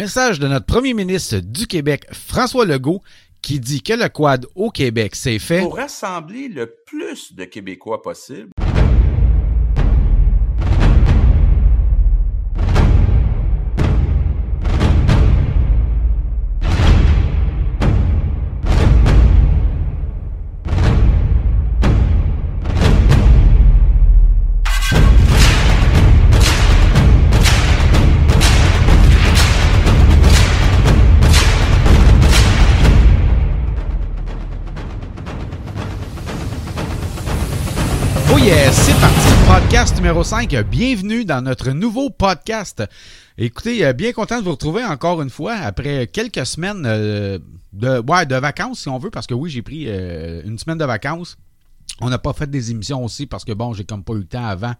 Message de notre premier ministre du Québec, François Legault, qui dit que le quad au Québec, c'est fait pour rassembler le plus de Québécois possible. 5. Bienvenue dans notre nouveau podcast. Écoutez, euh, bien content de vous retrouver encore une fois après quelques semaines euh, de, ouais, de vacances, si on veut, parce que oui, j'ai pris euh, une semaine de vacances. On n'a pas fait des émissions aussi parce que bon, j'ai comme pas eu le temps avant,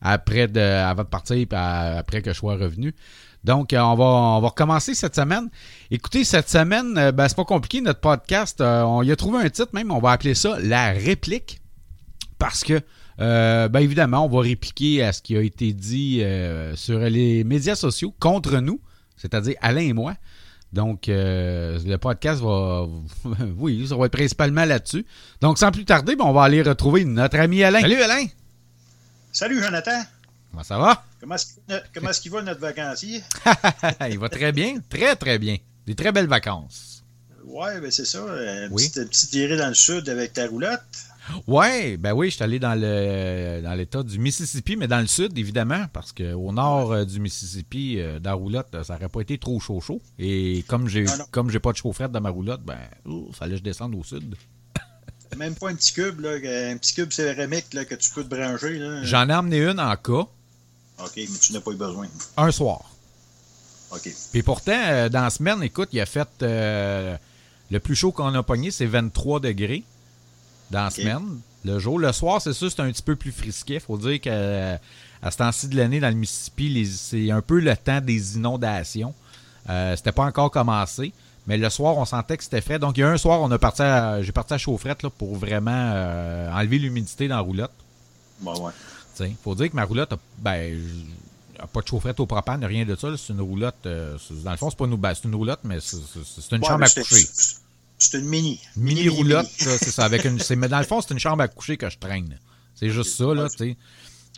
après de, avant de partir, après que je sois revenu. Donc, on, va, on va recommencer cette semaine. Écoutez, cette semaine, ben, c'est pas compliqué, notre podcast. on y a trouvé un titre même, on va appeler ça La réplique. Parce que, euh, ben évidemment, on va répliquer à ce qui a été dit euh, sur les médias sociaux contre nous, c'est-à-dire Alain et moi. Donc, euh, le podcast va. oui, ça va être principalement là-dessus. Donc, sans plus tarder, ben, on va aller retrouver notre ami Alain. Salut Alain! Salut Jonathan. Comment ça va? Comment est-ce qu'il- comment est-ce qu'il va notre vacancier? Il va très bien, très très bien. Des très belles vacances. Ouais, ben c'est ça. Une Oui. petite, petite virée dans le sud avec ta roulotte. Ouais, ben oui, je suis allé dans le dans l'État du Mississippi, mais dans le sud, évidemment, parce qu'au nord euh, du Mississippi, euh, dans la roulotte, euh, ça aurait pas été trop chaud chaud. Et comme j'ai comme j'ai pas de chaufferette dans ma roulotte, ben il fallait que je descende au sud. Même pas un petit cube, là, un petit cube céramique là, que tu peux te brancher. J'en ai emmené une en cas, OK, mais tu n'as pas eu besoin. un soir. OK. Puis pourtant, dans la semaine, écoute, il a fait euh, le plus chaud qu'on a pogné, c'est 23 degrés dans la semaine. Le jour, le soir, c'est sûr, c'est un petit peu plus frisquet. faut dire que euh, à ce temps-ci de l'année, dans le Mississippi, c'est un peu le temps des inondations. Euh, c'était pas encore commencé. Mais le soir, on sentait que c'était frais. Donc, il y a un soir, on a parti à- j'ai parti à chaufferette là, pour vraiment euh, enlever l'humidité dans la roulotte. Bon, ouais. Il faut dire que ma roulotte, a, ben, a pas de chaufferette au propane, rien de ça. C'est une roulotte. euh, dans le fond, c'est pas une, ben, c'est une roulotte, mais c'est une Ouais, chambre à coucher. C'est- une mini. Mini roulotte, ça, c'est ça. Avec une, c'est- mais dans le fond, c'est une chambre à coucher que je traîne. C'est juste ça, là, tu sais.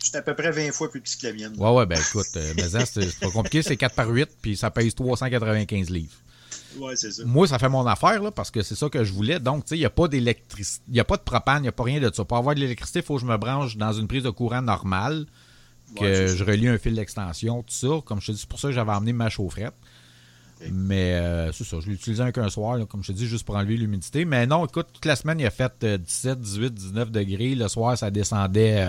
C'est à peu près 20 fois plus petit que la mienne. Ouais, ouais, ben écoute, euh, mais ça, c'est pas compliqué, c'est 4 par 8, puis ça pèse 395 livres. Ouais, c'est ça. Moi, ça fait mon affaire, là, parce que c'est ça que je voulais. Donc, tu sais, il n'y a pas d'électricité, il n'y a pas de propane, il n'y a pas rien de ça. Pour avoir de l'électricité, il faut que je me branche dans une prise de courant normale, que Ouais, je relie un fil d'extension, tout ça. Comme je te dis, c'est pour ça que j'avais emmené ma chaufferette. Mais euh, c'est ça, je l'ai utilisé un qu'un soir, là, comme je te dis, juste pour enlever l'humidité. Mais non, écoute, toute la semaine, il a fait euh, 17, 18, 19 degrés. Le soir, ça descendait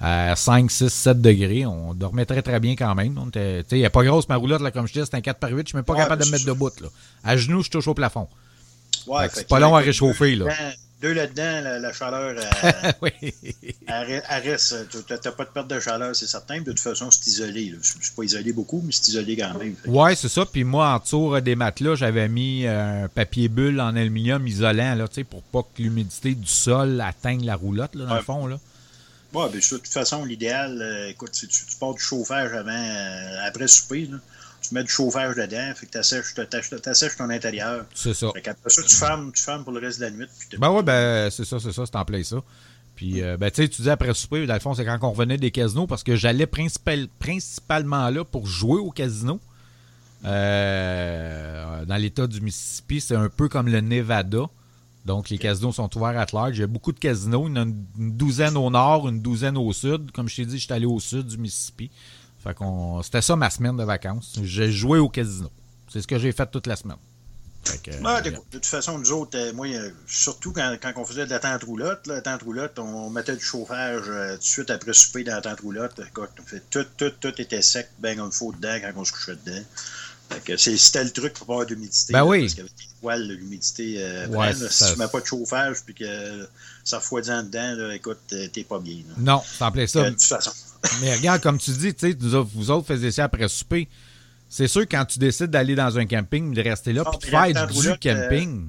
à 5, 6, 7 degrés. On dormait très, très bien quand même. Il n'y a pas grosse ma roulotte, là, comme je dis, c'est un 4 par 8. Je suis même pas Ouais, capable de me mettre debout. Là. À genoux, je touche au plafond. Ouais, c'est pas long à réchauffer, là. Deux là-dedans, la, la chaleur, elle, oui. elle- elle reste. Tu n'as pas de perte de chaleur, c'est certain. De toute façon, c'est isolé. Je ne suis pas isolé beaucoup, mais c'est isolé quand même. Ouais, c'est ça. Puis moi, en dessous euh, des matelas, j'avais mis euh, un papier bulle en aluminium isolant, là, pour pas que l'humidité du sol atteigne la roulotte, là, dans le fond, là. Ouais, bien sûr, de toute façon, l'idéal, euh, écoute, si tu, tu pars du chauffage avant, euh, après souper, là, tu mets du chauffage dedans, fait que t'assèches, t'assèches- ton intérieur. C'est ça. Fait qu'après ça, tu fermes, tu fermes pour le reste de la nuit. Puis Ben ouais, ben c'est ça, c'est ça, c'est en plein ça. Puis, euh, ben tu sais, tu dis après souper, dans le fond, c'est quand on revenait des casinos, parce que j'allais principal- principalement là pour jouer au casino. Euh, dans l'État du Mississippi, c'est un peu comme le Nevada. Donc, les casinos sont ouverts à large. Il y a beaucoup de casinos. Il y en a une, une douzaine au nord, une douzaine au sud. Comme je t'ai dit, je suis allé au sud du Mississippi. Fait qu'on, c'était ça ma semaine de vacances. J'ai joué au casino. C'est ce que j'ai fait toute la semaine. Que, euh, de, toute façon, nous autres, euh, moi, euh, surtout quand, quand on faisait de la tente roulotte, la tente roulotte, on mettait du chauffage euh, tout de suite après souper dans la tente roulotte. Tout, tout, tout était sec, ben comme il faut dedans quand on se couchait dedans. C'était le truc pour pas avoir d'humidité. Ben là, oui. Parce qu'avec les poils, l'humidité euh, Ouais, prenne, là, ça- si tu mets pas de chauffage puis que ça refroidit en dedans, là, écoute, euh, t'es pas bien. là. non, c'est en plein ça. Euh, de toute façon. Mais regarde, comme tu dis, tu sais, nous autres- vous autres faisiez ça après souper. C'est sûr, quand tu décides d'aller dans un camping, de rester là, puis de faire du roulotte, euh, camping.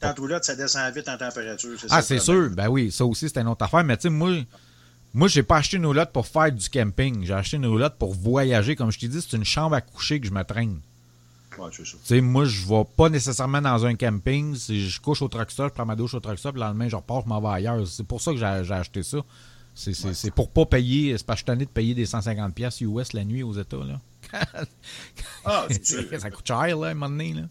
pas- Tente roulotte, ça descend vite en température. Ah, ça c'est sûr. Ben oui, ça aussi, c'est une autre affaire. Mais tu sais, moi, moi, j'ai pas acheté une roulotte pour faire du camping. J'ai acheté une roulotte pour voyager. Comme je t'ai dit, c'est une chambre à coucher que je me traîne. Ouais, c'est ça. Tu sais, moi, je vais pas nécessairement dans un camping. Si je couche au truck stop, je prends ma douche au truck stop, le lendemain, je repars, je m'en vais ailleurs. C'est pour ça que j'ai acheté ça. C'est c'est pour pas payer. C'est pas que je suis de payer des 150$ piastres US la nuit aux États. Là. Ah, c'est sûr. ça coûte cher, là, à un moment donné. Là.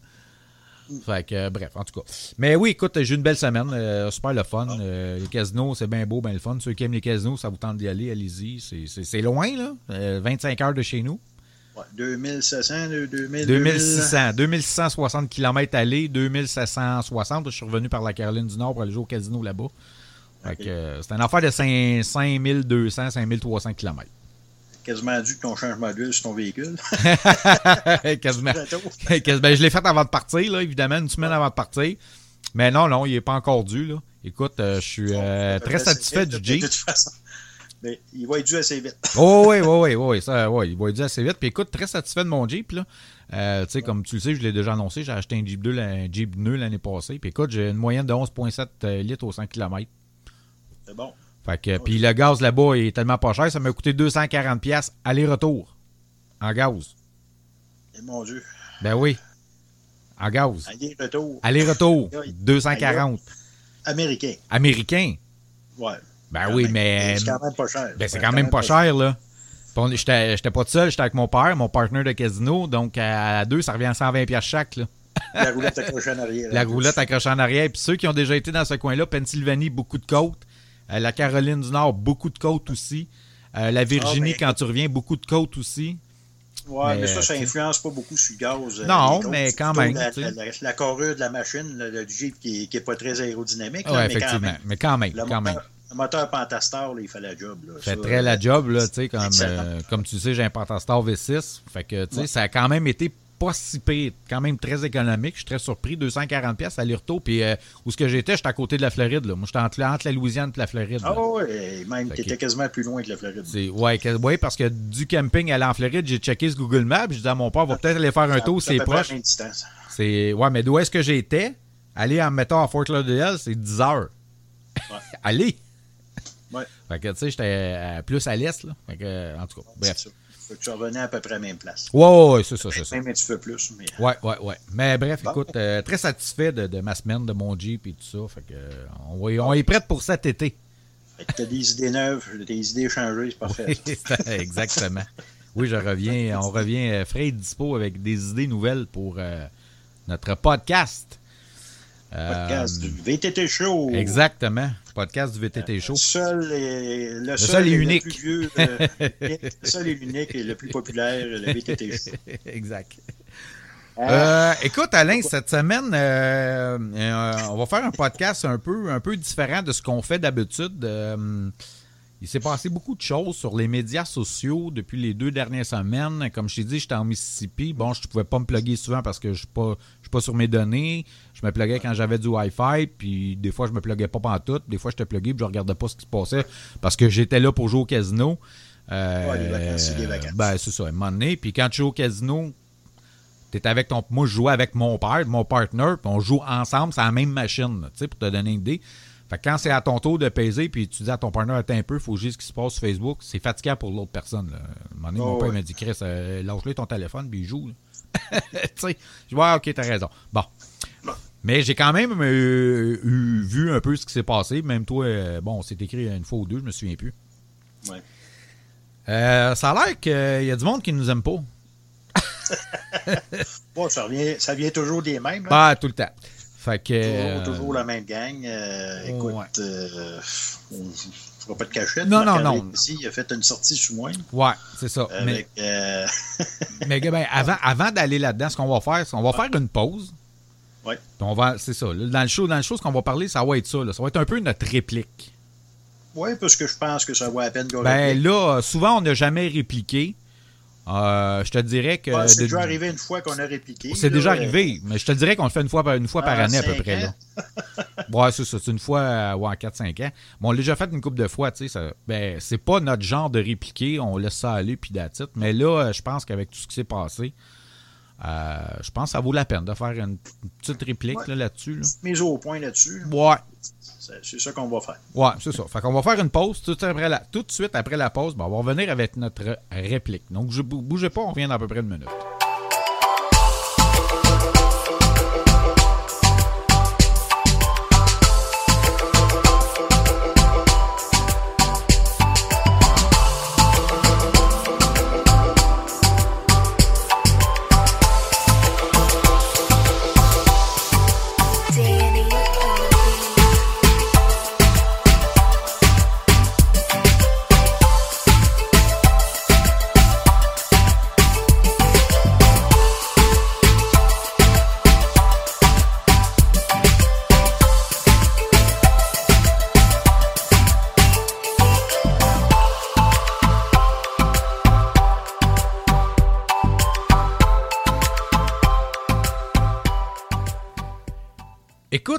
Fait que, euh, bref, en tout cas. Mais oui, écoute, j'ai eu une belle semaine. euh, super le fun. Euh, les casinos, c'est bien beau, bien le fun. Ceux qui aiment les casinos, ça vous tente d'y aller, allez-y. C'est- loin, là. Euh, 25 heures de chez nous. Ouais, 2700, 2000, 2600, 2660 km aller, 2760. Je suis revenu par la Caroline du Nord pour aller jouer au casino là-bas. C'est une affaire de 5, 5200, 5300 km. Quasiment dû que ton changement d'huile sur ton véhicule. Quasiment. Ben, je l'ai fait avant de partir, là, évidemment, une semaine avant de partir. Mais non, non, il n'est pas encore dû. Là. Écoute, euh, je suis euh, très satisfait du de Jeep. toute façon. Mais il va être dû assez vite. Oh oui, oui, oui, oui, ça, ouais, il va être dit assez vite. Puis écoute, très satisfait de mon Jeep. Là. Euh, tu sais, comme tu le sais, je l'ai déjà annoncé, j'ai acheté un Jeep 2, la- un Jeep neuf l'année passée. Puis écoute, j'ai une moyenne de 11,7 euh, litres au 100 km. C'est bon. Fait que, puis le gaz là-bas est tellement pas cher, ça m'a coûté 240 pièces aller-retour en gaz. Et mon Dieu. Ben oui, en gaz. Aller-retour. Aller-retour, Aïe, aïe. 240. Américain. Américain? Ouais. Ben Quand oui, même. mais C'est quand même pas cher. ben, c'est quand même pas cher, là. J'étais pas tout seul, j'étais avec mon père, mon partner de casino. Donc, à, deux, ça revient à 120 pièces chaque, là. La roulette accrochée en arrière. La roulette accrochée en arrière. Puis ceux qui ont déjà été dans ce coin-là, Pennsylvanie, beaucoup de côtes. Euh, la Caroline du Nord, beaucoup de côtes aussi. Euh, la Virginie, Ah, ben, quand tu reviens, beaucoup de côtes aussi. Ouais, mais, Mais, ça, ça influence pas beaucoup sur le gaz. euh, Non, mais quand même, La, la, la- la carrure de la machine, là, le Jeep, qui, qui est pas très aérodynamique. Oui, là, mais quand effectivement. même. Mais quand même, Le quand même. moteur, le moteur Pentastar, là, il fait la job. Là. fait Ça, très la job, là, tu sais, comme, euh, comme tu sais, j'ai un Pentastar V6. Fait que, tu sais, Ouais. ça a quand même été pas si pire, quand même très économique. Je suis très surpris, 240 pièces aller-retour. Puis euh, où ce que j'étais, j'étais à côté de la Floride, là. Moi, j'étais entre, entre la Louisiane et la Floride. Ah ouais, même, Fait t'étais que- quasiment plus loin que la Floride. C'est- ouais, parce que du camping à aller en Floride, j'ai checké ce Google Maps. Je disais à mon père, on va peut-être aller faire un tour, C'est proche. même distance. C'est ouais, mais d'où est-ce que j'étais? Aller en mettant à Fort Lauderdale, c'est 10 heures. Ouais. Allez. Ouais. Fait que tu sais, j'étais euh, plus à l'est là. Fait que en tout cas, bref. Que tu revenais à peu près à la même place. Ouais, ouais, ouais, c'est ça, c'est ça. Même un petit peu plus. Mais... Ouais, ouais, ouais. Mais bref, Bon. écoute, euh, très satisfait de, de ma semaine, de mon Jeep et tout ça. Fait que euh, on, est prêt pour cet été. Fait que t'as des idées neuves, des idées changées, c'est parfait. Exactement. Oui, je reviens. On revient euh, frais et dispo avec des idées nouvelles pour euh, notre podcast. Podcast Euh, du VTT Show. Exactement. Podcast du VTT Show. Le seul et, le seul seul et unique. Le plus vieux, euh, le seul et l'unique et le plus populaire, le VTT Show. exact. Ah, Euh, écoute, Alain, cette semaine, euh, euh, on va faire un podcast un peu, un peu différent de ce qu'on fait d'habitude. Il s'est passé beaucoup de choses sur les médias sociaux depuis les deux dernières semaines. Comme je t'ai dit, j'étais en Mississippi. Bon, je ne pouvais pas me plugger souvent parce que je ne suis pas, je suis pas sur mes données. Je me pluguais quand j'avais du Wi-Fi, puis des fois, je me pluguais pas pantoute. Des fois, j'étais plugué, puis je regardais pas ce qui se passait parce que j'étais là pour jouer au casino. Euh, Ouais, les vacances. Ben, c'est ça, à un moment donné. Puis quand tu joues au casino, T'es avec ton. Moi, je jouais avec mon père, mon partner, puis on joue ensemble, c'est la même machine, tu sais, pour te donner une idée. Fait que quand c'est à ton tour de peser, puis tu dis à ton partner, attends un peu, faut juger ce qui se passe sur Facebook, c'est fatigant pour l'autre personne. Là. À un moment donné, mon Oh, père ouais. m'a dit, Chris, euh, lâche-le ton téléphone, puis il joue. tu sais, je vois, ok, t'as raison. Bon. Mais j'ai quand même euh, eu- vu un peu ce qui s'est passé. Même toi, euh, bon, c'est écrit une fois ou deux, je me souviens plus. Ouais. Euh, ça a l'air qu'il y a du monde qui nous aime pas. Bon, ça, revient, ça vient toujours des mêmes. hein. Pas tout le temps. Fait que. toujours, euh, toujours la même gang. Euh, écoute, ouais. euh, on ne fera pas de cachette. Non, non, non. Ici, il a fait une sortie sous moi. Ouais, c'est ça. Mais, euh, mais ben, avant, avant d'aller là-dedans, ce qu'on va faire, c'est qu'on va faire une pause. Ouais. Puis on va, c'est ça. là, dans le show, dans le show, ce qu'on va parler, ça va être ça. là. Ça va être un peu notre réplique. Oui, parce que je pense que ça vaut la peine Ben réplique. là, souvent, on n'a jamais répliqué. Euh, je te dirais que. C'est de- déjà arrivé une fois qu'on a répliqué. C'est déjà euh, arrivé, mais je te dirais qu'on le fait une fois par, une fois par Ah, année à peu près. Là. ouais, c'est ça. C'est une fois euh, ouais, en 4-5 ans. Mais on l'a déjà fait une couple de fois. tu sais, ben, c'est pas notre genre de répliquer. On laisse ça aller, puis it. Mais là, euh, je pense qu'avec tout ce qui s'est passé, euh, je pense que ça vaut la peine de faire une, petite réplique Ouais. là-dessus. Là. Mise au point là-dessus. Ouais. C'est ça qu'on va faire. Ouais, c'est ça. Fait qu'on va faire une pause. Tout de suite après la, tout de suite après la pause, on va revenir avec notre réplique. Donc, je, bougez pas, on revient dans à peu près une minute.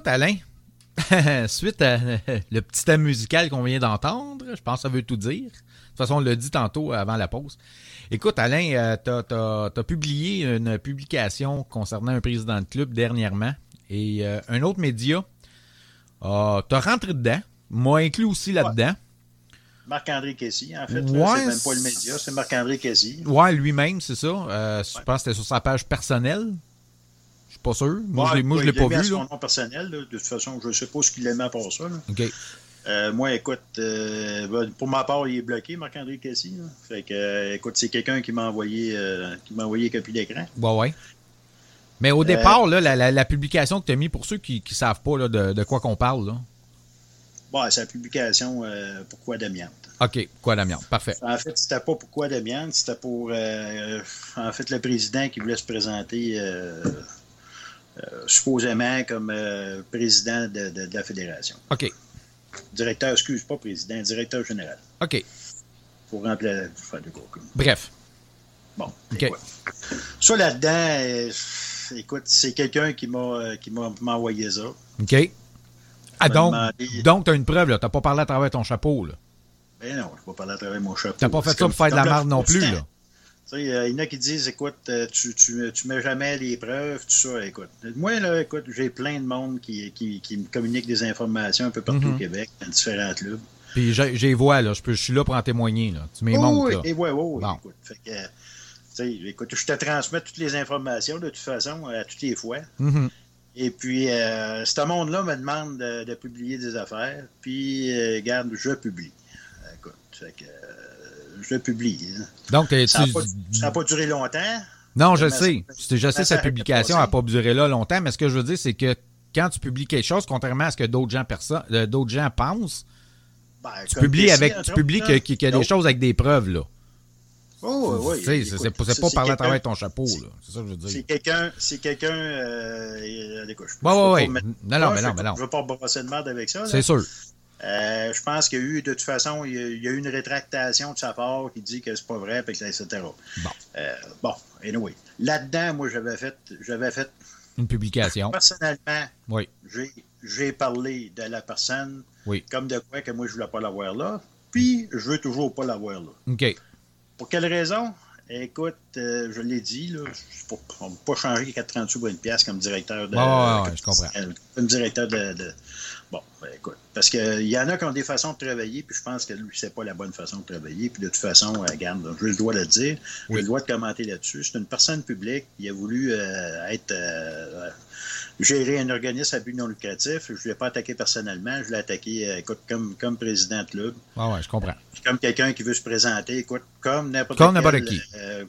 Écoute, Alain, suite à le petit thème musical qu'on vient d'entendre, je pense que ça veut tout dire. De toute façon, on l'a dit tantôt avant la pause. Écoute, Alain, tu as, publié une publication concernant un président de club dernièrement et euh, un autre média euh, rentré dedans, m'a inclus aussi là-dedans. Marc-André Kessy, en fait. Ouais, c'est même pas le média, c'est Marc-André Kessy. Ouais, lui-même, c'est ça. Euh, je pense que c'était sur sa page personnelle. Pas sûr. Moi, je ne l'ai pas vu. son nom personnel. De toute façon, je ne sais pas ce qu'il aimait pour ça. Euh, moi, écoute, euh, ben, pour ma part, il est bloqué, Marc-André Kessy. Fait que, écoute, c'est quelqu'un qui m'a envoyé, qui m'a envoyé copie d'écran. Ouais, ouais. Mais au départ, là, la, publication que tu as mis, pour ceux qui ne savent pas là, de, quoi qu'on parle, là. Bon, c'est la publication euh, Pourquoi d'amiante. OK, Pourquoi d'amiante, parfait. En fait, c'était pas Pourquoi d'amiante, c'était pour, euh, en fait, le président qui voulait se présenter euh, supposément comme président de, la fédération. OK. Directeur, excuse, pas président, directeur général. OK. Pour remplir... Bref. Bon, OK. Ça, là-dedans écoute, c'est quelqu'un qui m'a euh, qui m'a envoyé ça. OK. Ah, donc, donc tu as une preuve, là. Tu n'as pas parlé à travers ton chapeau, là. Ben non, je ne pas parler à travers mon chapeau. Tu n'as pas fait ça pour faire de la merde non plus, là. Il y en a qui disent, écoute, euh, tu, tu, tu, mets jamais les preuves, tout ça, écoute. Moi, là, écoute, j'ai plein de monde qui, qui, qui, me communique des informations un peu partout au mhm. Québec, dans différents clubs. Puis j'ai vois, là, je, peux, je suis là pour en témoigner, là. Tu m'es oh, là. Oui, oui, oui, écoute. Fait que, écoute, je te transmets toutes les informations de toute façon à toutes les fois. Mm-hmm. Et puis, euh, ce monde-là me demande de, publier des affaires. Puis, euh, regarde, je publie. Écoute, que, euh, je publie. Hein. Donc, ça n'a pas, duré longtemps. Non, je sais. Je sais, cette publication n'a pas duré là longtemps, mais ce que je veux dire, c'est que quand tu publies quelque chose, contrairement à ce que d'autres gens, d'autres gens pensent, ben, tu, publies avec, tu publies qu'il y a des choses avec des preuves, là. Oh, oui, oui. C'est pas parler à travers ton chapeau, là. C'est ça que je veux dire. C'est quelqu'un. C'est quelqu'un. Euh, oui, oui, oui. Non, non, mais non, mais non. Je ne veux pas brosser de merde avec ça. C'est sûr. Euh, je pense qu'il y a eu, de toute façon, il y a, eu une rétractation de sa part qui dit que c'est pas vrai, etc. Bon. Euh, bon, anyway. Là-dedans, moi, j'avais fait, j'avais fait. Une publication. Personnellement, oui. j'ai parlé de la personne. Oui. Comme de quoi que moi, je voulais pas l'avoir là. Puis, je veux toujours pas l'avoir là. OK. Pour quelle raison? Écoute, euh, je l'ai dit, là, pour, on ne pas changer 4,30 sous pour une pièce comme directeur de. Ah, je comprends. Comme directeur de. bon, ben, écoute. Parce qu'il y en a qui ont des façons de travailler, puis je pense que lui, c'est pas la bonne façon de travailler. Puis de toute façon, euh, regarde, le droit de le dire, j'ai le droit de commenter là-dessus. C'est une personne publique, il a voulu euh, être gérer un organisme à but non lucratif. Je ne l'ai pas attaqué personnellement, je l'ai attaqué euh, écoute, comme, comme président de club. Ah ouais, je comprends. Comme quelqu'un qui veut se présenter, écoute, comme n'importe Comme n'importe qui. Euh,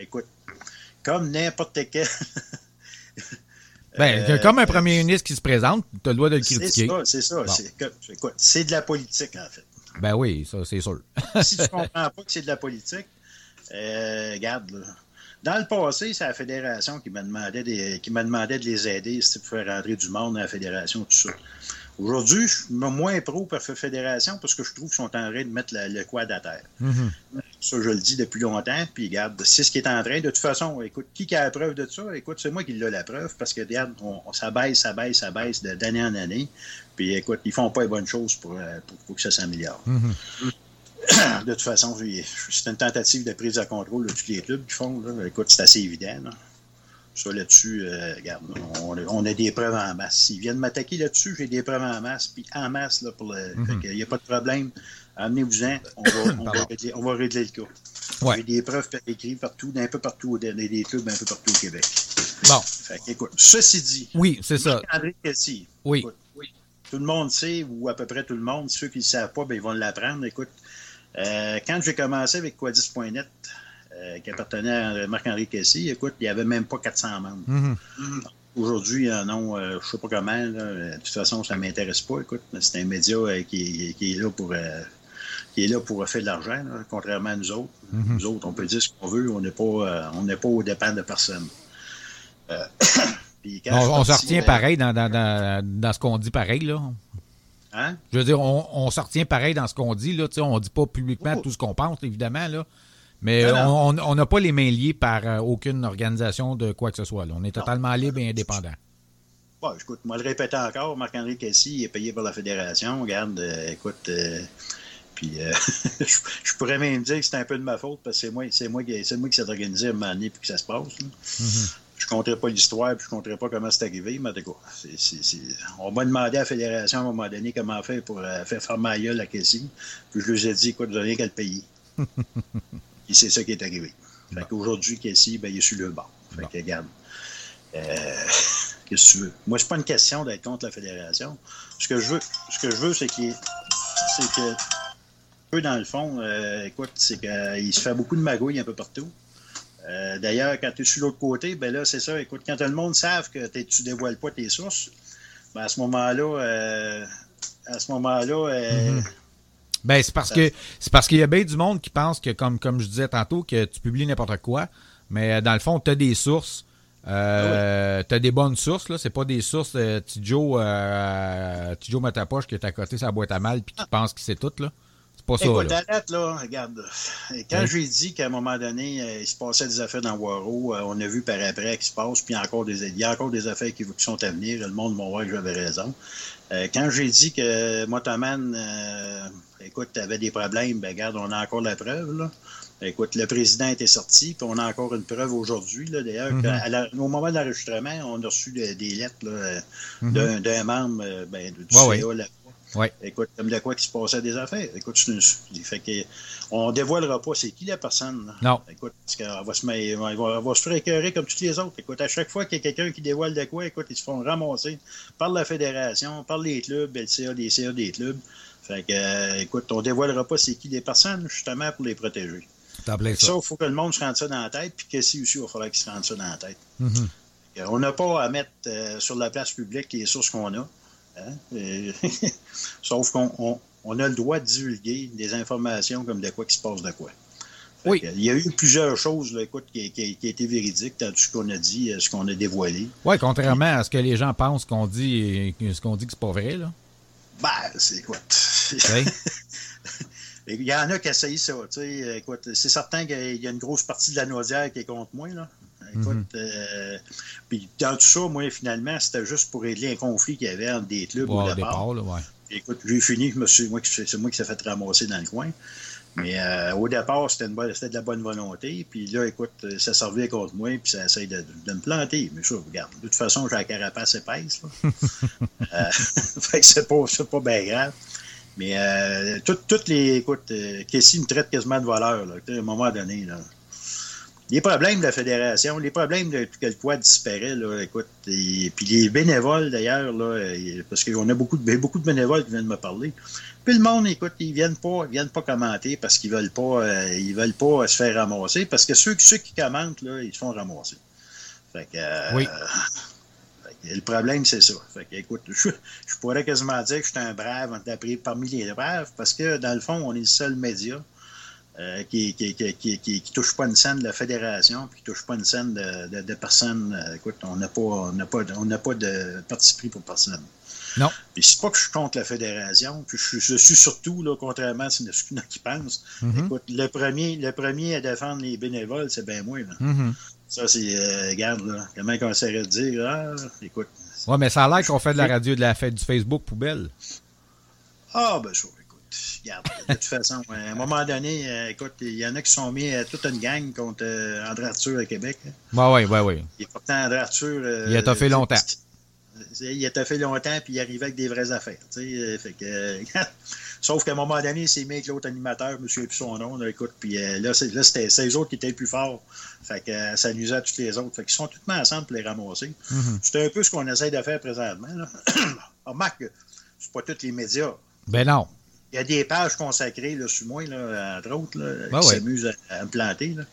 écoute, comme n'importe quel. ben, euh, comme un premier ministre qui se présente, tu as le droit de le critiquer. C'est ça, c'est ça. C'est de la politique, en fait. Ben oui, ça, c'est sûr. si tu comprends pas que c'est de la politique, euh, regarde, là. Dans le passé, c'est la fédération qui m'a demandé, qui m'a demandé de les aider pour faire rentrer du monde dans la fédération, tout ça. Aujourd'hui, je suis moins pro pour la fédération parce que je trouve qu'ils sont en train de mettre le quad à terre. Mm-hmm. Ça, je le dis depuis longtemps. Puis, regarde, c'est ce qui est en train. De toute façon, écoute, qui a la preuve de ça? Écoute, c'est moi qui l'ai la preuve parce que, regarde, on, ça baisse, ça baisse, ça baisse d'année en année. Puis, écoute, ils font pas les bonnes choses pour, euh, pour, que ça s'améliore. Mm-hmm. de toute façon, c'est une tentative de prise de contrôle de tous les clubs qui font. Écoute, c'est assez évident. Là. Ça, là-dessus, euh, regarde, on, a des preuves en masse. S'ils viennent m'attaquer là-dessus, j'ai des preuves en masse. Puis en masse, là, pour le. Mhm. Il n'y a pas de problème. Amenez-vous-en. On va, on, va régler, le cas. J'ai des preuves écrites partout, un peu partout, dans des clubs un peu partout au Québec. Bon. Fait écoute, ceci dit. Oui, c'est ça. André Cassie. Oui. Tout le monde sait, ou à peu près tout le monde, ceux qui ne le savent pas, ben, ils vont l'apprendre. Écoute, euh, quand j'ai commencé avec Quadis.net, euh, qui appartenait à Marc-Henri Kessy, écoute, il n'y avait même pas 400 membres. Mm-hmm. Aujourd'hui, il y en a, je ne sais pas comment. De toute façon, ça ne m'intéresse pas. Écoute, c'est un média euh, qui, est là pour qui est là pour faire de l'argent, contrairement à nous autres. Mm-hmm. Nous autres, on peut dire ce qu'on veut, on n'est pas, on n'est pas au dépend de personne. on, on se retient pareil dans, dans, dans, dans ce qu'on dit pareil, là. Hein? Je veux dire, on, on se retient pareil dans ce qu'on dit. Là, on ne dit pas publiquement oh. tout ce qu'on pense, évidemment. Là. Mais on n'a pas les mains liées par euh, aucune organisation de quoi que ce soit. Là. On est totalement libre et indépendant. Bon, écoute, moi le répéter encore, Marc-André Cassis est payé par la fédération. Regarde, euh, écoute, euh, puis euh, je, pourrais même dire que c'est un peu de ma faute parce que c'est moi, c'est moi qui, c'est moi qui s'est organisé à un moment donné puis que ça se passe. là. Mm-hmm. Je ne compterai pas l'histoire puis je ne compterai pas comment c'est arrivé, mais en tout cas, c'est- c'est- c'est- on m'a demandé à la fédération à un moment donné comment faire pour euh, faire faire ma gueule à Cassis. Puis je lui ai dit, écoute, vous n'avez qu'à le payer. Et c'est ça qui est arrivé. Fait qu'aujourd'hui, Casey, ben, il est sur le banc. Fait que, regarde. Euh, Qu'est-ce que tu veux? Moi, c'est pas une question d'être contre la fédération. Ce que je veux, ce que je veux, c'est qu'il c'est que eux, dans le fond, euh, écoute, c'est qu'il se fait beaucoup de magouilles un peu partout. Euh, D'ailleurs, quand tu es sur l'autre côté, ben là, c'est ça. Écoute, quand tout le monde savent que tu dévoiles pas tes sources, ben à ce moment-là, euh, à ce moment-là, euh, Ben, c'est parce que c'est parce qu'il y a bien du monde qui pense que, comme, comme je disais tantôt, que tu publies n'importe quoi, mais euh, dans le fond, tu as des sources. Euh, tu as des bonnes sources, là. C'est pas des sources de Tijo, euh, Matapoche qui est à côté sa boîte à mal puis qui pense que c'est tout, là. C'est pas ça, Écoute, là. arrête, là, regarde. Quand Oui. j'ai dit qu'à un moment donné, euh, il se passait des affaires dans Waro, euh, on a vu par après qu'il se passe, puis il y a encore des, il y a encore des affaires qui, qui sont à venir. Le monde va voir que j'avais raison. Euh, quand j'ai dit que Motoman, euh, écoute, avait des problèmes, ben regarde, on a encore la preuve, là. Écoute, le président était sorti, puis on a encore une preuve aujourd'hui. là. D'ailleurs, Mhm. au moment de l'enregistrement, on a reçu de- des lettres Mhm. d'un, membre ben, du Ouais, CA ouais. Ouais. Écoute, comme de quoi qui se passait des affaires. Écoute, c'est une- fait que, on dévoilera pas c'est qui la personne. Non. Écoute, parce qu'elle va se, mettre- elle va, se faire comme toutes les autres. Écoute, à chaque fois qu'il y a quelqu'un qui dévoile de quoi, écoute, ils se font ramasser par la fédération, par les clubs, le CA des CA des clubs. Fait que, euh, écoute, on dévoilera pas c'est qui les personnes, justement, pour les protéger. Ça, ça. il faut que le monde se rende ça dans la tête, puis que si aussi, il va falloir qu'il se rende ça dans la tête. Mhm. Euh, On n'a pas à mettre euh, sur la place publique les sources qu'on a. hein? Euh, Sauf qu'on on, on a le droit de divulguer des informations comme de quoi qui se passe de quoi. Fait Oui. que, il y a eu plusieurs choses là, écoute, qui, qui, qui étaient véridiques dans tout ce qu'on a dit, euh, ce qu'on a dévoilé. Ouais, contrairement à ce que les gens pensent qu'on dit, et ce qu'on dit que c'est pas vrai, là. Ben, c'est écoute. Il y en a qui essayent ça. Écoute, c'est certain qu'il y a une grosse partie de la naudière qui est contre moi. Là. Écoute, Mhm. euh, puis dans tout ça, moi, finalement, c'était juste pour régler un conflit qu'il y avait entre des clubs au départ. là, ouais. Écoute, j'ai fini, c'est moi qui s'est fait ramasser dans le coin. Mais euh, au départ, c'était, de la bonne volonté. Puis là, écoute, euh, ça servait contre moi, puis ça essaye de, de me planter. Mais ça, regarde, de toute façon, j'ai la carapace épaisse. Là. Euh, fait que c'est pas, c'est pas bien grave. Mais euh, tout- toutes les. Écoute, euh, Casey me traite quasiment de voleur, là, à un moment donné. Là. Les problèmes de la fédération, les problèmes de que le quad disparaît, là, écoute, et, puis les bénévoles d'ailleurs, là, parce qu'on a beaucoup de, beaucoup de bénévoles qui viennent me parler. Puis le monde, écoute, ils viennent pas, ils viennent pas commenter parce qu'ils veulent pas, euh, ils veulent pas se faire ramasser, parce que ceux, ceux qui commentent, là, ils se font ramasser. Fait que, euh, Oui. le problème, c'est ça. Fait que, écoute, je, je pourrais quasiment dire que je suis un brave la- parmi les braves, parce que, dans le fond, on est le seul média euh, qui, qui, touche pas une scène de la fédération, puis qui touche pas une scène de, de, de personne. Euh, écoute, on n'a pas, on n'a pas, de- on n'a pas de parti pris pour personne. Non. Puis c'est pas que je suis contre la fédération, puis je, suis- je suis surtout, là, contrairement à ce qu'il y en a qui pensent, Mhm. écoute, le premier, le premier à défendre les bénévoles, c'est bien moi. Là. Mhm. Ça, c'est, euh, regarde, là, comment on essaierait de dire, ah, écoute, Ouais, mais ça a l'air qu'on fait de la radio, de la fête du Facebook poubelle. Ah, ben écoute, regarde, de toute façon, à un moment donné, euh, écoute, il y en a qui sont mis euh, toute une gang contre euh, André Arthur à Québec. hein. Ouais, ouais, ouais, ouais. Et pourtant, André Arthur... euh, Il a toffé longtemps. Il a toffé longtemps, puis il arrivait avec des vraies affaires, euh, fait que... euh, Sauf qu'à un moment donné, il s'est mis avec l'autre animateur, je me souviens plus son nom, là, écoute, puis euh, là, c'était les autres qui étaient les plus forts. Fait que euh, ça nuisait à tous les autres. Fait qu'ils sont tous ensemble pour les ramasser. Mhm. C'est un peu ce qu'on essaie de faire présentement, là. Remarque, c'est pas tous les médias. Ben non. Il y a des pages consacrées là, sur moi, là, entre autres, là, Ben qui s'amusent à, à me planter. Là.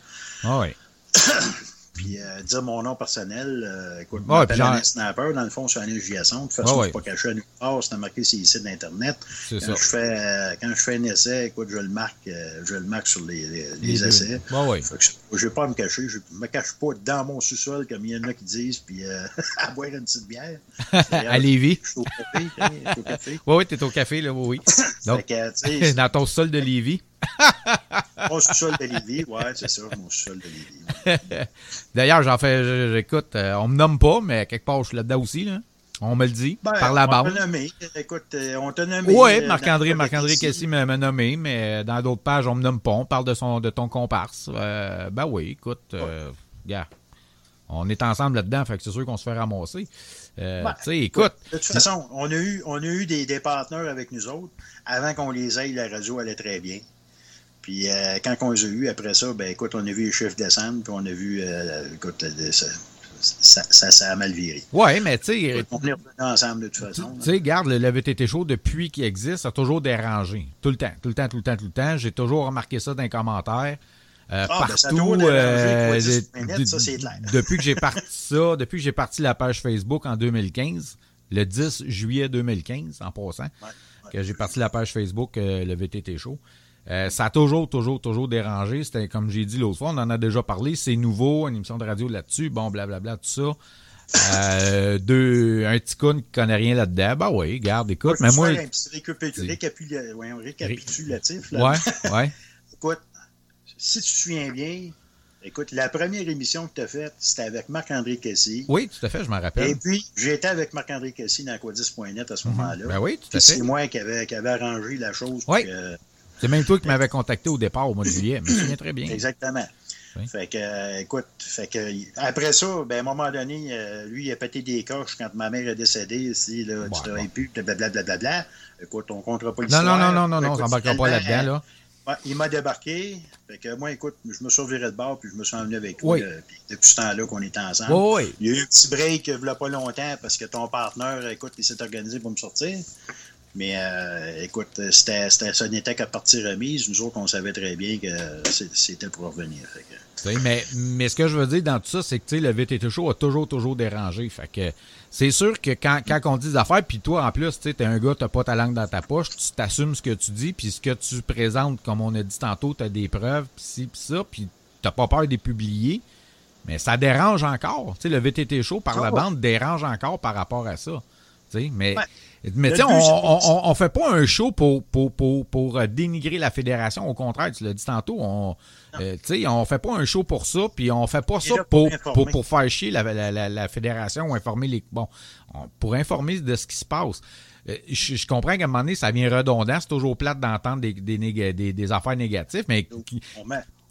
Ah ouais. Puis euh, dire mon nom personnel, euh, écoute, Ouais, genre- snapper, dans le fond, c'est un Giasson. De toute façon, Ouais, c'est pas caché à nulle part, c'est marqué sur les sites d'Internet. Quand ça. je, fais, euh, quand je fais un essai, écoute, je le marque, euh, je le marque sur les, essais. Ouais, ouais. Je ne vais pas à me cacher, je me cache pas dans mon sous-sol, comme il y en a qui disent, puis à boire une petite bière. À Lévis. Je suis au café, café. Ouais, ouais, t'es au café, là, oui, oui. Donc, que, tu dans ton sol de Lévis. Mon sous-sol de Lévis, ouais, c'est ça, mon sous-sol de Lévis. D'ailleurs, j'en fais, j'écoute, euh, on me nomme pas, mais quelque part, je suis là-dedans aussi, là. On me le dit, Ben, par la on bande. t'a nommé. Écoute, euh, on t'a nommé. Oui, euh, Marc-André, Marc-André Cassis m'a nommé, mais dans d'autres pages, on me nomme pas. On parle de, son, de ton comparse. Euh, ben oui, écoute, euh, on est ensemble là-dedans, fait que c'est sûr qu'on se fait ramasser. Euh, écoute, De toute façon, on a eu, on a eu des, des partenaires avec nous autres. Avant qu'on les aille, la radio allait très bien. Puis euh, quand on les a eus, après ça, ben écoute, on a vu les chiffres descendre, puis on a vu, euh, écoute, euh, ça, ça, ça, ça a mal viré. ouais, mais tu sais, On est ensemble de toute façon. tu sais, garde, le, le VTT show, depuis qu'il existe, ça a toujours dérangé. Tout le temps, tout le temps, tout le temps, tout le temps. J'ai toujours remarqué ça dans les commentaires. Euh, Ah, ben, partout, dérangé, euh, quoi, 10 de- minutes, de- ça, c'est clair. depuis que j'ai parti ça, depuis que j'ai parti la page Facebook en 2015, le 10 juillet 2015, en passant, Ouais, que j'ai parti la page Facebook, euh, le VTT show. Euh, ça a toujours, toujours, toujours dérangé. C'était comme j'ai dit l'autre fois, on en a déjà parlé. C'est nouveau, une émission de radio là-dessus, bon, blablabla, tout ça. Euh, deux, un petit con qui connaît rien là-dedans. Ben oui, garde, écoute, Je mais moi. un petit récapitulatif, récapitula- voyons, récapitulatif. là. Ouais, ouais. Écoute, si tu te souviens bien, écoute, la première émission que tu as faite, c'était avec Marc-André Cassy. Oui, tout à fait, je m'en Et rappelle. puis, j'étais avec Marc-André Cassy dans Quadis.net à ce moment-là. Ben oui, tout à c'est fait. moi qui avait, qui avait arrangé la chose. pour Oui. que- C'est même toi qui m'avais contacté au départ au mois de juillet. Je me souviens très bien. exactement. Oui. Fait que, euh, écoute, fait que, après ça, ben, à un moment donné, euh, lui, il a pété des coches quand ma mère est décédée. Ici, là, Ouais, tu bon. plus, blablabla. Écoute, on ne comptera pas Non, l'histoire. non, non, non, non, non, on s'embarquera pas là-dedans, là. Ouais, il m'a débarqué. Fait que moi, écoute, je me suis reviré de bord, puis je me suis emmené avec toi. Oui. là, puis depuis ce temps-là qu'on est ensemble. Oui, oui. Il y a eu un petit break il n'y a pas longtemps parce que ton partenaire, écoute, il s'est organisé pour me sortir. Mais euh, écoute, c'était, c'était, ça n'était qu'à partie remise. Nous autres, on savait très bien que c'était pour revenir. Que- Tu mais, mais ce que je veux dire dans tout ça, c'est que tu le VTT Show a toujours, toujours dérangé. Fait que c'est sûr que quand, quand on dit des affaires, puis toi, en plus, tu t'es un gars, t'as pas ta langue dans ta poche, tu t'assumes ce que tu dis, puis ce que tu présentes, comme on a dit tantôt, t'as des preuves, puis ci, puis ça, puis t'as pas peur de les publier. Mais ça dérange encore. Tu le VTT Show par Ah la bande dérange encore par rapport à ça. Tu mais, Ouais. Mais tu sais, on, on, fait pas un show pour, pour, pour, pour euh, dénigrer la fédération. Au contraire, tu l'as dit tantôt, on, euh, sais, on fait pas un show pour ça, puis on fait pas ça pour, pour pour, faire chier la, la, la, la fédération ou informer les. Bon, on- pour informer de ce qui se passe. Euh, Je, je comprends qu'à un moment donné, ça vient redondant. C'est toujours plate d'entendre des, des, néga- des, des affaires négatives, mais qui-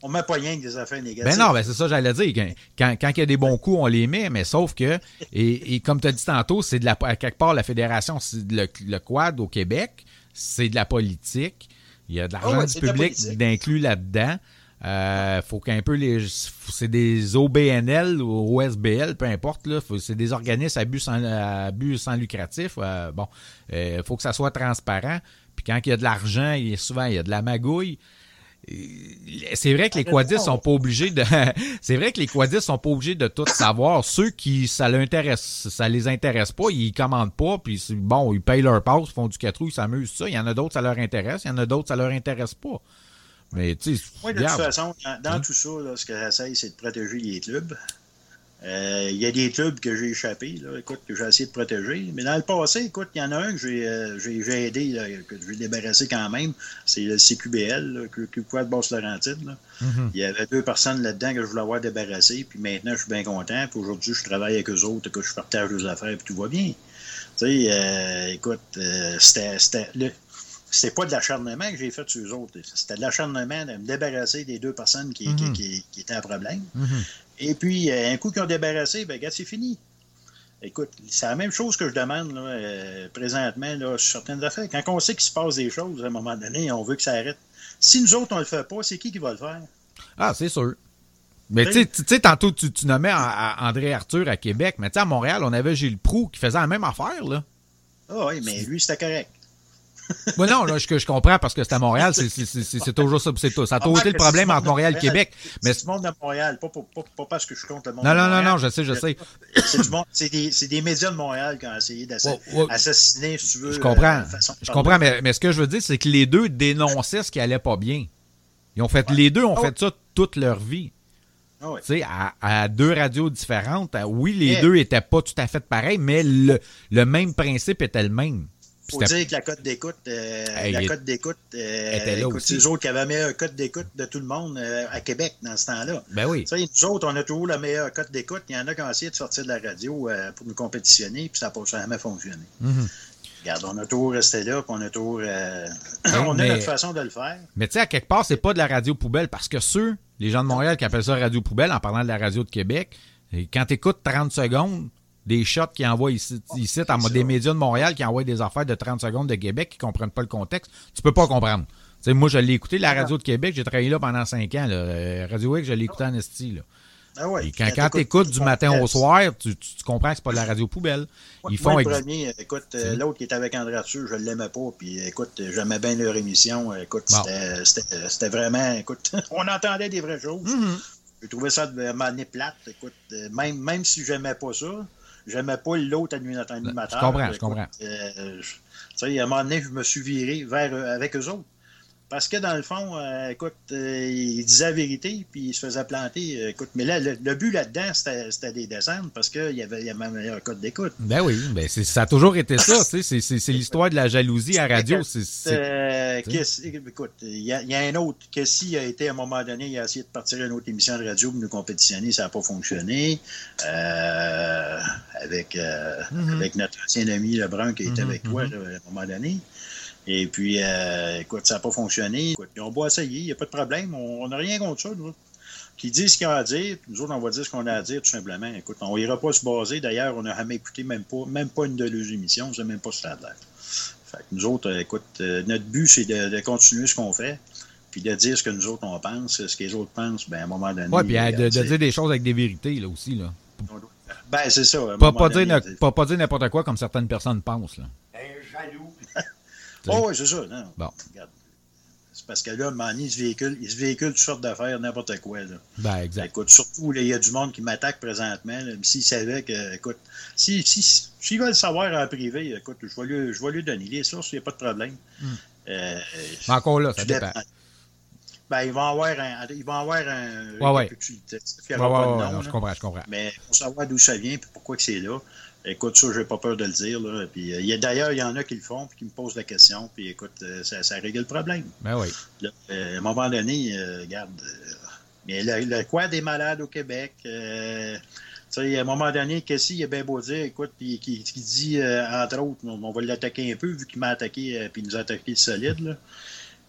On met, pas rien que des affaires négatives. ben non, ben c'est ça, j'allais dire. Quand, quand, quand il y a des bons coups, on les met, mais sauf que, et, et comme tu as dit tantôt, c'est de la, à quelque part, la fédération, c'est le, le quad au Québec, c'est de la politique. Il y a de l'argent Ah ouais, du public d'inclus là-dedans. Euh, faut qu'un peu les. C'est des OBNL ou OSBL, peu importe. là. C'est des organismes à but sans, à but sans lucratif. Euh, bon, il faut que ça soit transparent. Puis quand il y a de l'argent, il souvent il y a de la magouille. C'est vrai que les quadistes sont pas obligés de. c'est vrai que les quadistes sont pas obligés de tout savoir. Ceux qui ça l'intéresse, ça les intéresse pas, ils commandent pas, puis c'est- bon, ils payent leur passe, font du quatre roues, ils s'amusent ça. Il y en a d'autres, ça leur intéresse. Il y en a d'autres, ça leur intéresse pas. Mais tu sais, Moi, de toute façon, dans, dans tout ça, là, ce que j'essaie, c'est de protéger les clubs. Euh, Il y a des clubs que j'ai échappés, là, écoute, que j'ai essayé de protéger. Mais dans le passé, écoute, il y en a un que j'ai euh, j'ai- j'ai aidé, là, que j'ai débarrassé quand même. C'est le CQBL, le Club Quad Basse-Laurentide. Mhm. Il y avait deux personnes là-dedans que je voulais avoir débarrassé. Puis maintenant, je suis bien content. Puis aujourd'hui, je travaille avec eux autres, que je partage leurs affaires, puis tout va bien. Tu sais, euh, écoute, euh, c'était. c'était le- c'était pas de l'acharnement que j'ai fait sur eux autres. C'était de l'acharnement de me débarrasser des deux personnes qui, qui- Mhm. qui- qui étaient en problème. Mhm. Et puis, euh, un coup qu'ils ont débarrassé, ben, regarde, c'est fini. Écoute, c'est la même chose que je demande là, euh, présentement là, sur certaines affaires. Quand on sait qu'il se passe des choses, à un moment donné, on veut que ça arrête. Si nous autres, on le fait pas, c'est qui qui va le faire? Ah, c'est sûr. Mais tu sais, tu sais, tantôt, tu, tu nommais à- à André Arthur à Québec, mais tu sais, à Montréal, on avait Gilles Proux qui faisait la même affaire, là. Ah oui, mais lui, c'était correct. Oui, non, là, je, je comprends parce que c'est à Montréal, c'est- toujours ça. c'est tout. Ça a toujours été le problème entre Montréal et Québec. Mais C'est du monde de Montréal, pas, pour- pas- pas parce que je compte le monde non, non, non, non, je sais, je sais. C'est des, des médias de Montréal qui ont essayé d'assassiner, Ouais, ouais. si tu veux. Je comprends. euh, Je comprends, mais, mais ce que je veux dire, c'est que les deux dénonçaient ce qui allait pas bien. Ils ont fait, Les deux ont Ah fait ça toute leur vie. Ouais. Tu sais, à, à deux radios différentes. à- Oui, les Yeah. deux étaient pas tout à fait pareils, mais le, le même principe était le même. Faut dire que la cote d'écoute, euh, Hey, la cote d'écoute, euh, c'est eux autres qui avaient la meilleure cote d'écoute de tout le monde euh, à Québec dans ce temps-là. Ben oui. Nous autres, on a toujours la meilleure cote d'écoute. Il y en a qui ont essayé de sortir de la radio euh, pour nous compétitionner, puis ça n'a pas jamais fonctionné. Mhm. Regarde, on a toujours resté là, puis on a toujours. euh, Hey, on a notre façon de le faire. Mais tu sais, à quelque part, c'est pas de la radio poubelle parce que ceux, les gens de Montréal qui appellent ça radio poubelle en parlant de la radio de Québec, quand tu écoutes 30 secondes, des shots qui envoient ici, ici en c'est des médias de Montréal qui envoient des affaires de 30 secondes de Québec qui comprennent pas le contexte, tu peux pas comprendre. Tu sais, moi, je l'ai écouté, la radio de Québec, j'ai travaillé là pendant 5 ans. Là. Euh, Radio X, je l'ai écouté en esti. Là. Ah ouais, Et quand, quand tu écoutes du matin au soir, tu, tu- tu comprends que c'est pas de la radio poubelle. Ils font Moi, le premier, écoute, euh, l'autre qui était avec André Arthur, je l'aimais pas, puis écoute, j'aimais bien leur émission. Écoute, Bon. c'était- vraiment, écoute, on entendait des vraies choses. Mhm. J'ai trouvé ça de m'amener plate. Écoute, euh, même, même si j'aimais pas ça, j'aimais pas l'autre animateur. Je comprends, je comprends. euh, je- sais, à un moment donné, je me suis viré vers, avec eux autres. Parce que dans le fond, euh, écoute, euh, ils disaient la vérité, puis ils se faisaient planter. euh, écoute, mais là, le, le but là-dedans, c'était des descendre parce qu'il y avait, il y avait un meilleur code d'écoute. Ben oui, ben c'est- ça a toujours été ça. tu sais, C'est l'histoire de la jalousie à radio. écoute, il y, a- il y a un autre. Casey a été à un moment donné, il a essayé de partir une autre émission de radio pour nous compétitionner, ça n'a pas fonctionné. Euh, avec, Mhm. avec notre ancien ami Lebrun qui était Mhm, avec toi mhm. là, à un moment donné. Et puis, euh, écoute, ça n'a pas fonctionné. Écoute, on va essayer, il n'y a pas de problème. On n'a rien contre ça, nous. autres. Qui disent ce qu'il y a à dire, nous autres, on va dire ce qu'on a à dire, tout simplement. Écoute, on ira pas se baser. D'ailleurs, on n'a jamais écouté même pas, même pas une de leurs émissions, on ne sait même pas ce que ça. Fait que nous autres, euh, écoute, euh, notre but, c'est de, de continuer ce qu'on fait, puis de dire ce que nous autres, on pense. Ce que les autres pensent, ben, à un moment donné. Ouais, puis de, dire des choses avec des vérités, là aussi. Là. Ben, c'est ça. Pas, pas, donné, dire, pas, pas dire n'importe quoi comme certaines personnes pensent. Là. Un jaloux. Oh, oui, c'est ça. Non. Bon. Regarde. C'est parce que là, donné, il se véhicule, il se véhicule toutes sortes d'affaires, n'importe quoi. Là. Ben, exact. Écoute, surtout, il y a du monde qui m'attaque présentement. S'ils savaient que, écoute, si, si, s'ils veulent savoir en privé, écoute, je vais lui, je vais lui donner les sources, il n'y a pas de problème. Hmm. Euh, encore là, ça dépend. dépend. Ben, ils vont avoir un. Ils vont avoir un. Ouais, ouais. il Ouais, ouais, non, je comprends, je comprends. Mais pour savoir d'où ça vient et pourquoi que c'est là, écoute, ça, j'ai pas peur de le dire. Là. Puis, euh, il y a- D'ailleurs, il y en a qui le font puis qui me posent la question. Puis écoute, euh, ça, ça règle le problème. Ben oui. Là, euh, à un moment donné, regarde, mais le, le quoi des malades au Québec, tu sais, à un moment donné, Cassie, il a bien beau dire, écoute, puis qui, dit, entre autres, on, on va l'attaquer un peu, vu qu'il m'a attaqué, puis il nous a attaqué solide, là.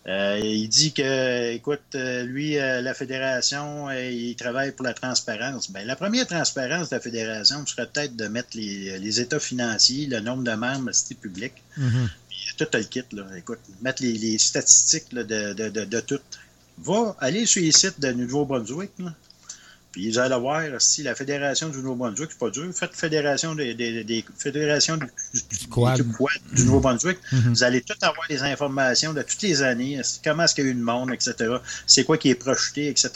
Euh, il dit que, écoute, euh, lui, euh, la fédération, euh, il travaille pour la transparence. Ben, la première transparence de la fédération serait peut-être de mettre les, les états financiers, le nombre de membres, c'était public Mhm. tout le kit, là. Écoute, mettre les, les statistiques là, de, de, de, de tout. Va aller sur les sites de Nouveau-Brunswick, là. Puis vous allez voir si la Fédération du Nouveau-Brunswick, c'est pas dur. Faites Fédération des, des, des fédérations du, du, quad. du quad du Nouveau-Brunswick. Mhm. Vous allez tout avoir les informations de toutes les années, comment est-ce qu'il y a eu le monde, etc. C'est quoi qui est projeté, etc.